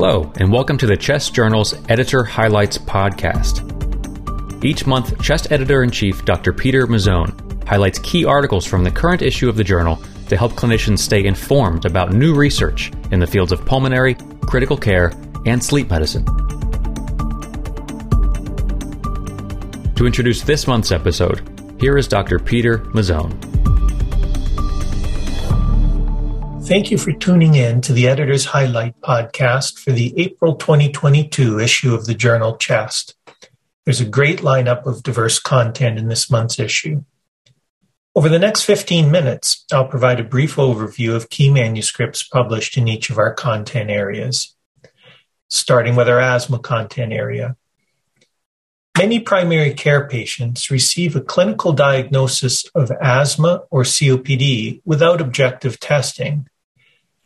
Hello, and welcome to the Chest Journal's Editor Highlights podcast. Each month, Chest Editor in Chief Dr. Peter Mazzone highlights key articles from the current issue of the journal to help clinicians stay informed about new research in the fields of pulmonary, critical care, and sleep medicine. To introduce this month's episode, here is Dr. Peter Mazzone. Thank you for tuning in to the Editor's Highlight podcast for the April 2022 issue of the journal Chest. There's a great lineup of diverse content in this month's issue. Over the next 15 minutes, I'll provide a brief overview of key manuscripts published in each of our content areas, starting with our asthma content area. Many primary care patients receive a clinical diagnosis of asthma or COPD without objective testing.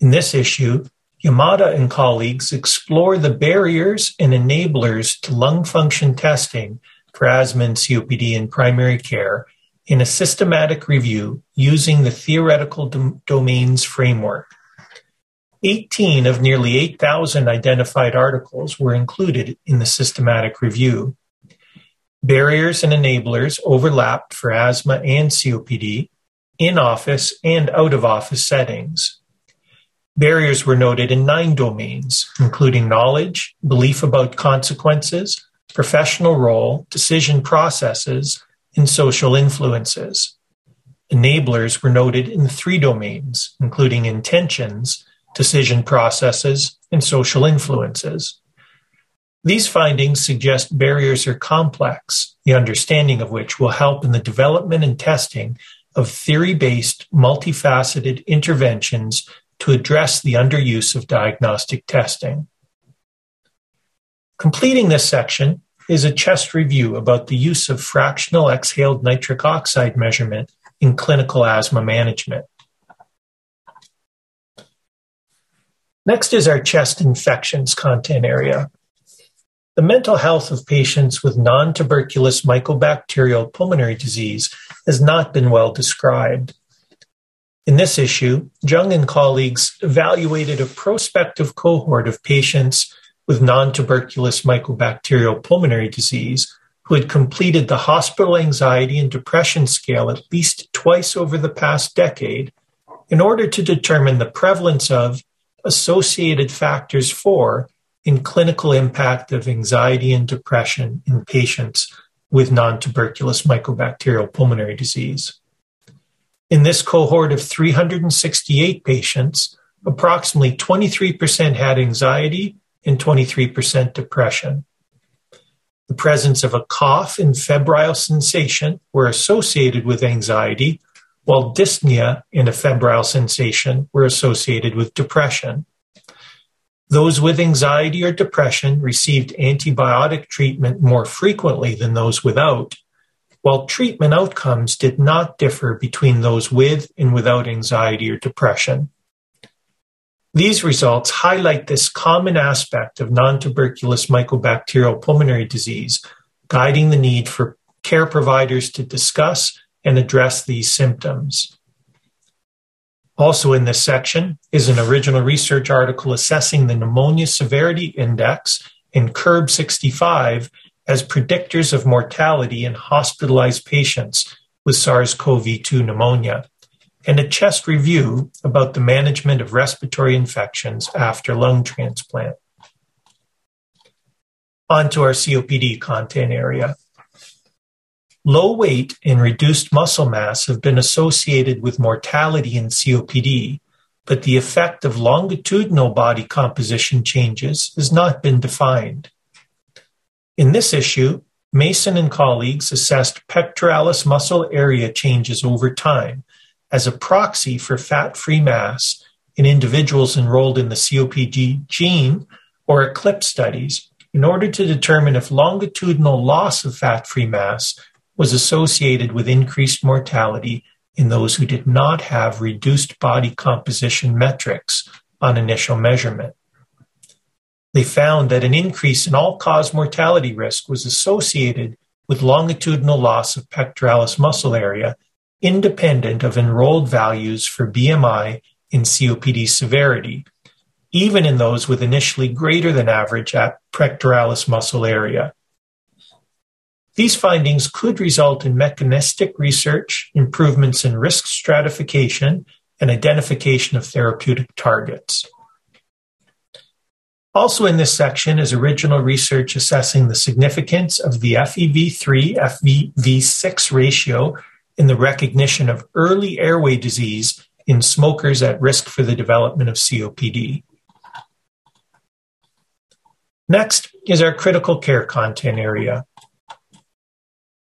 In this issue, Yamada and colleagues explore the barriers and enablers to lung function testing for asthma and COPD in primary care in a systematic review using the theoretical dom- domains framework. 18 of nearly 8,000 identified articles were included in the systematic review. Barriers and enablers overlapped for asthma and COPD in office and out of office settings. Barriers were noted in nine domains, including knowledge, belief about consequences, professional role, decision processes, and social influences. Enablers were noted in three domains, including intentions, decision processes, and social influences. These findings suggest barriers are complex, the understanding of which will help in the development and testing of theory based, multifaceted interventions to address the underuse of diagnostic testing. Completing this section is a chest review about the use of fractional exhaled nitric oxide measurement in clinical asthma management. Next is our chest infections content area. The mental health of patients with non tuberculous mycobacterial pulmonary disease has not been well described. In this issue, Jung and colleagues evaluated a prospective cohort of patients with non-tuberculous mycobacterial pulmonary disease who had completed the hospital anxiety and depression scale at least twice over the past decade in order to determine the prevalence of associated factors for in clinical impact of anxiety and depression in patients with non-tuberculous mycobacterial pulmonary disease. In this cohort of 368 patients, approximately 23% had anxiety and 23% depression. The presence of a cough and febrile sensation were associated with anxiety, while dyspnea and a febrile sensation were associated with depression. Those with anxiety or depression received antibiotic treatment more frequently than those without, while treatment outcomes did not differ between those with and without anxiety or depression. These results highlight this common aspect of non-tuberculous mycobacterial pulmonary disease, guiding the need for care providers to discuss and address these symptoms. Also in this section is an original research article assessing the pneumonia severity index in CURB 65 as predictors of mortality in hospitalized patients with SARS-CoV-2 pneumonia and a chest review about the management of respiratory infections after lung transplant. On to our COPD content area. Low weight and reduced muscle mass have been associated with mortality in COPD, but the effect of longitudinal body composition changes has not been defined. In this issue, Mason and colleagues assessed pectoralis muscle area changes over time as a proxy for fat-free mass in individuals enrolled in the COPD gene or ECLIPSE studies in order to determine if longitudinal loss of fat-free mass was associated with increased mortality in those who did not have reduced body composition metrics on initial measurement. They found that an increase in all-cause mortality risk was associated with longitudinal loss of pectoralis muscle area independent of enrolled values for BMI and COPD severity, even in those with initially greater than average pectoralis muscle area. These findings could result in mechanistic research, improvements in risk stratification, and identification of therapeutic targets. Also in this section is original research assessing the significance of the FEV3 FEV6 ratio in the recognition of early airway disease in smokers at risk for the development of COPD. Next is our critical care content area.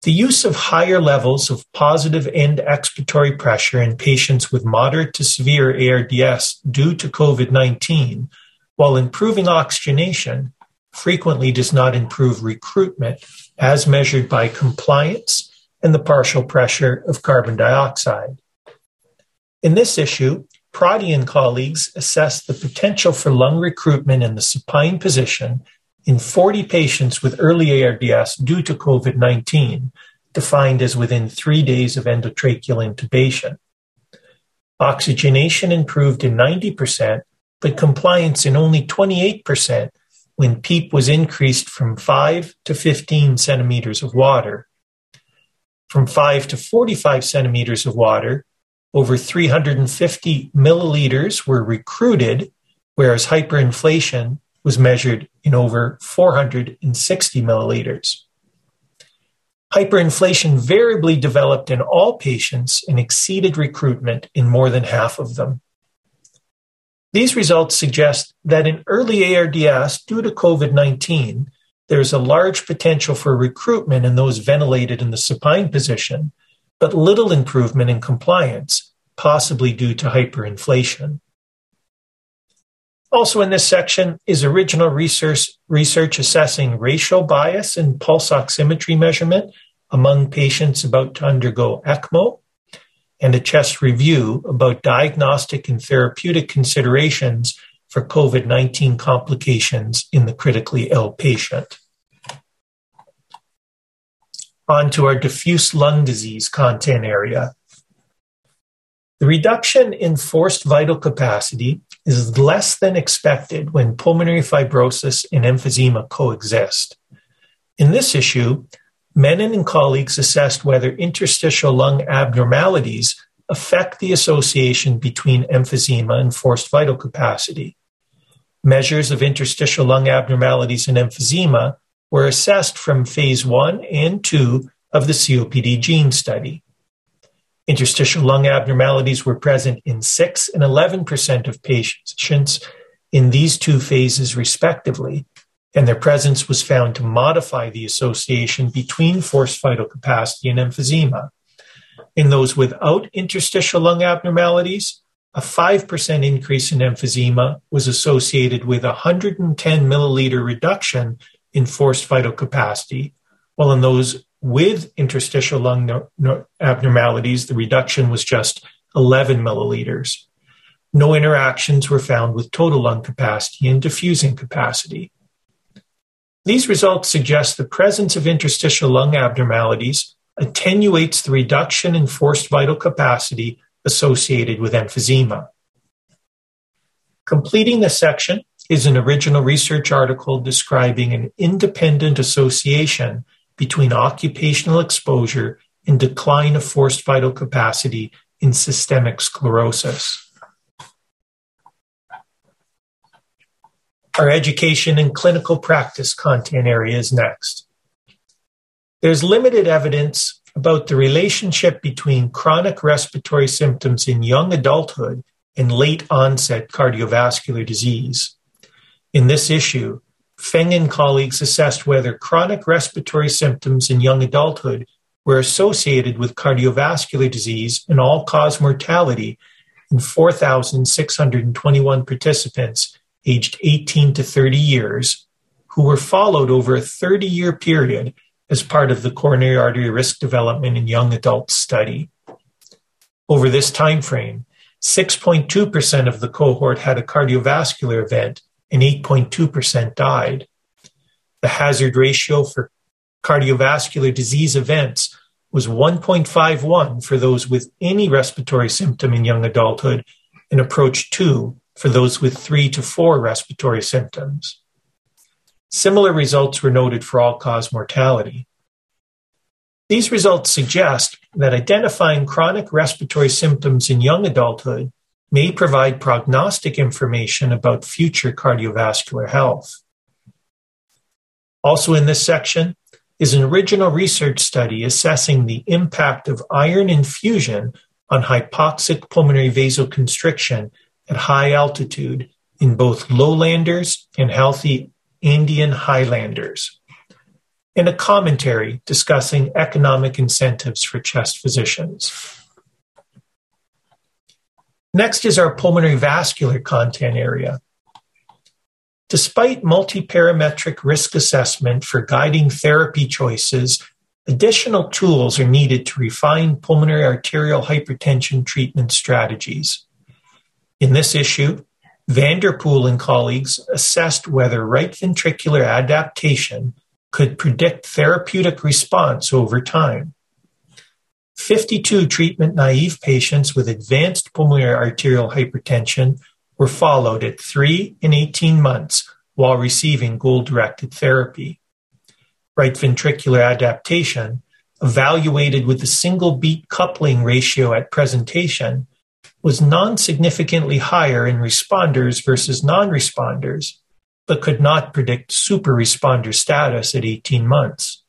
The use of higher levels of positive end expiratory pressure in patients with moderate to severe ARDS due to COVID 19 while improving oxygenation, frequently does not improve recruitment as measured by compliance and the partial pressure of carbon dioxide. In this issue, Protti and colleagues assessed the potential for lung recruitment in the supine position in 40 patients with early ARDS due to COVID 19, defined as within three days of endotracheal intubation. Oxygenation improved in 90%, but compliance in only 28% when PEEP was increased from 5 to 15 centimeters of water. From 5 to 45 centimeters of water, over 350 milliliters were recruited, whereas hyperinflation was measured in over 460 milliliters. Hyperinflation variably developed in all patients and exceeded recruitment in more than half of them. These results suggest that in early ARDS, due to COVID 19, there is a large potential for recruitment in those ventilated in the supine position, but little improvement in compliance, possibly due to hyperinflation. Also in this section is original research, research assessing racial bias in pulse oximetry measurement among patients about to undergo ECMO and a chest review about diagnostic and therapeutic considerations for COVID 19 complications in the critically ill patient. On to our diffuse lung disease content area. The reduction in forced vital capacity is less than expected when pulmonary fibrosis and emphysema coexist. In this issue, Menon and colleagues assessed whether interstitial lung abnormalities affect the association between emphysema and forced vital capacity. Measures of interstitial lung abnormalities and emphysema were assessed from phase one and two of the COPD gene study. Interstitial lung abnormalities were present in 6 and 11% of patients in these two phases, respectively, and their presence was found to modify the association between forced vital capacity and emphysema. In those without interstitial lung abnormalities, a 5% increase in emphysema was associated with a 110 milliliter reduction in forced vital capacity, while in those with interstitial lung no- no abnormalities, the reduction was just 11 milliliters. No interactions were found with total lung capacity and diffusing capacity. These results suggest the presence of interstitial lung abnormalities attenuates the reduction in forced vital capacity associated with emphysema. Completing the section is an original research article describing an independent association between occupational exposure and decline of forced vital capacity in systemic sclerosis. Our education and clinical practice content area is next. There's limited evidence about the relationship between chronic respiratory symptoms in young adulthood and late onset cardiovascular disease. In this issue, Feng and colleagues assessed whether chronic respiratory symptoms in young adulthood were associated with cardiovascular disease and all cause mortality in 4,621 participants aged 18 to 30 years who were followed over a 30 year period as part of the coronary artery risk development in young adults study. Over this time frame, 6.2% of the cohort had a cardiovascular event and 8.2% died. The hazard ratio for cardiovascular disease events was 1.51 for those with any respiratory symptom in young adulthood and approached 2 for those with three to four respiratory symptoms. Similar results were noted for all cause mortality. These results suggest that identifying chronic respiratory symptoms in young adulthood may provide prognostic information about future cardiovascular health. Also in this section is an original research study assessing the impact of iron infusion on hypoxic pulmonary vasoconstriction at high altitude in both lowlanders and healthy Andean highlanders and a commentary discussing economic incentives for chest physicians. Next is our pulmonary vascular content area. Despite multiparametric risk assessment for guiding therapy choices, additional tools are needed to refine pulmonary arterial hypertension treatment strategies. In this issue, Vanderpool and colleagues assessed whether right ventricular adaptation could predict therapeutic response over time. 52 treatment naive patients with advanced pulmonary arterial hypertension were followed at 3 and 18 months while receiving goal directed therapy. Right ventricular adaptation, evaluated with the single beat coupling ratio at presentation, was non significantly higher in responders versus non responders but could not predict super responder status at 18 months.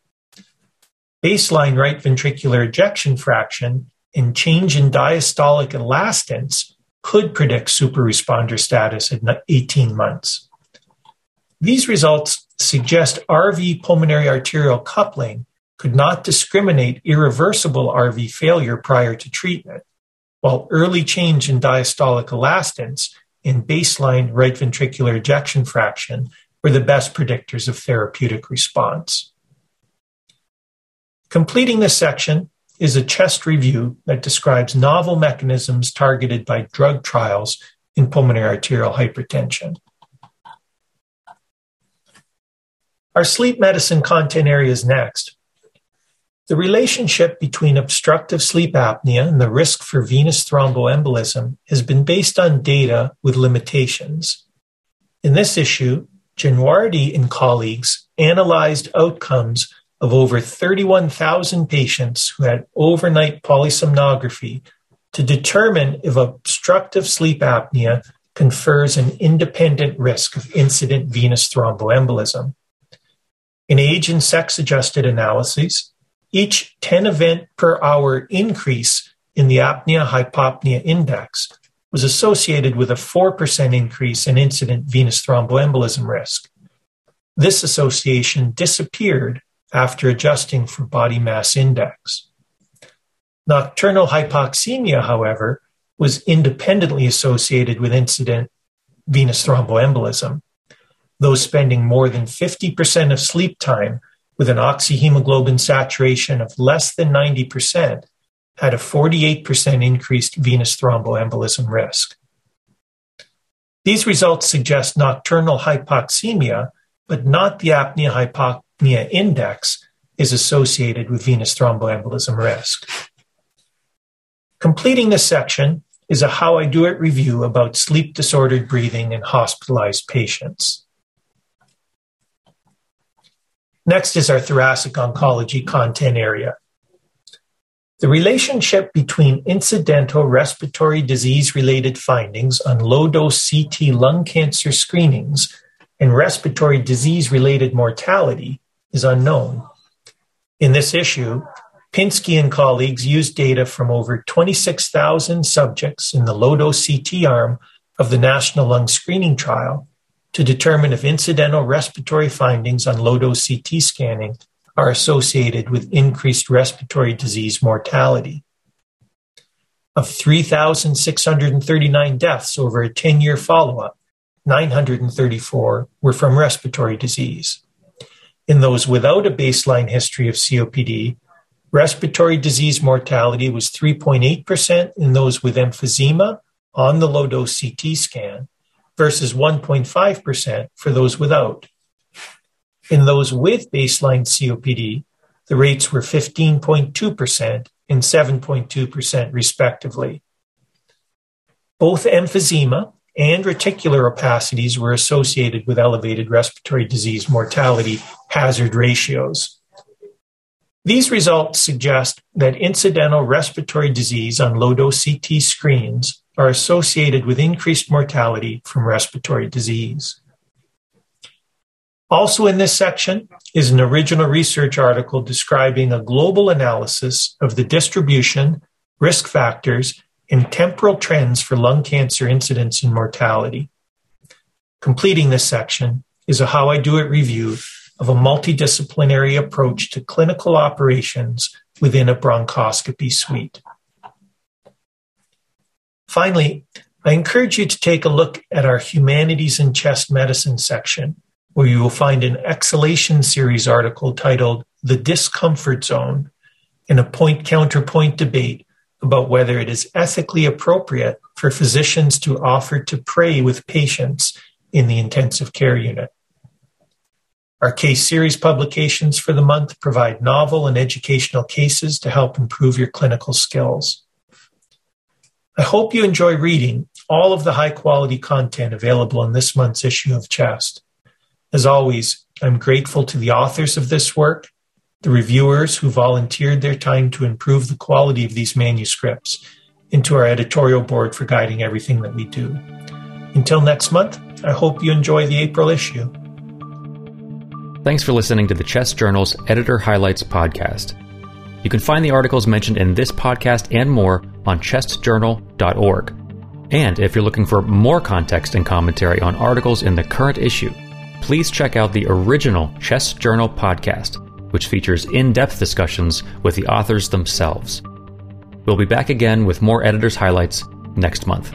Baseline right ventricular ejection fraction and change in diastolic elastance could predict super responder status at 18 months. These results suggest RV pulmonary arterial coupling could not discriminate irreversible RV failure prior to treatment, while early change in diastolic elastance in baseline right ventricular ejection fraction were the best predictors of therapeutic response. Completing this section is a chest review that describes novel mechanisms targeted by drug trials in pulmonary arterial hypertension. Our sleep medicine content area is next. The relationship between obstructive sleep apnea and the risk for venous thromboembolism has been based on data with limitations. In this issue, Januardi and colleagues analyzed outcomes of over 31,000 patients who had overnight polysomnography to determine if obstructive sleep apnea confers an independent risk of incident venous thromboembolism. In age and sex adjusted analyses, each 10 event per hour increase in the apnea hypopnea index was associated with a 4% increase in incident venous thromboembolism risk. This association disappeared after adjusting for body mass index. Nocturnal hypoxemia, however, was independently associated with incident venous thromboembolism. Those spending more than 50% of sleep time with an oxyhemoglobin saturation of less than 90% had a 48% increased venous thromboembolism risk. These results suggest nocturnal hypoxemia, but not the apnea hypopnea index, is associated with venous thromboembolism risk. Completing this section is a How I Do It review about sleep disordered breathing in hospitalized patients. Next is our thoracic oncology content area. The relationship between incidental respiratory disease related findings on low dose CT lung cancer screenings and respiratory disease related mortality is unknown. In this issue, Pinsky and colleagues used data from over 26,000 subjects in the low dose CT arm of the National Lung Screening Trial to determine if incidental respiratory findings on low dose CT scanning are associated with increased respiratory disease mortality. Of 3,639 deaths over a 10 year follow up, 934 were from respiratory disease. In those without a baseline history of COPD, respiratory disease mortality was 3.8% in those with emphysema on the low dose CT scan versus 1.5% for those without. In those with baseline COPD, the rates were 15.2% and 7.2% respectively. Both emphysema and reticular opacities were associated with elevated respiratory disease mortality hazard ratios. These results suggest that incidental respiratory disease on low dose CT screens are associated with increased mortality from respiratory disease. Also in this section is an original research article describing a global analysis of the distribution, risk factors, and temporal trends for lung cancer incidence and mortality. Completing this section is a How I Do It review of a multidisciplinary approach to clinical operations within a bronchoscopy suite. Finally, I encourage you to take a look at our Humanities and Chest Medicine section, where you will find an exhalation series article titled The Discomfort Zone and a point counterpoint debate about whether it is ethically appropriate for physicians to offer to pray with patients in the intensive care unit. Our case series publications for the month provide novel and educational cases to help improve your clinical skills. I hope you enjoy reading all of the high quality content available in this month's issue of Chest. As always, I'm grateful to the authors of this work, the reviewers who volunteered their time to improve the quality of these manuscripts, and to our editorial board for guiding everything that we do. Until next month, I hope you enjoy the April issue. Thanks for listening to the Chest Journal's Editor Highlights podcast. You can find the articles mentioned in this podcast and more on chestjournal.org. And if you're looking for more context and commentary on articles in the current issue, please check out the original Chess Journal podcast, which features in depth discussions with the authors themselves. We'll be back again with more editors' highlights next month.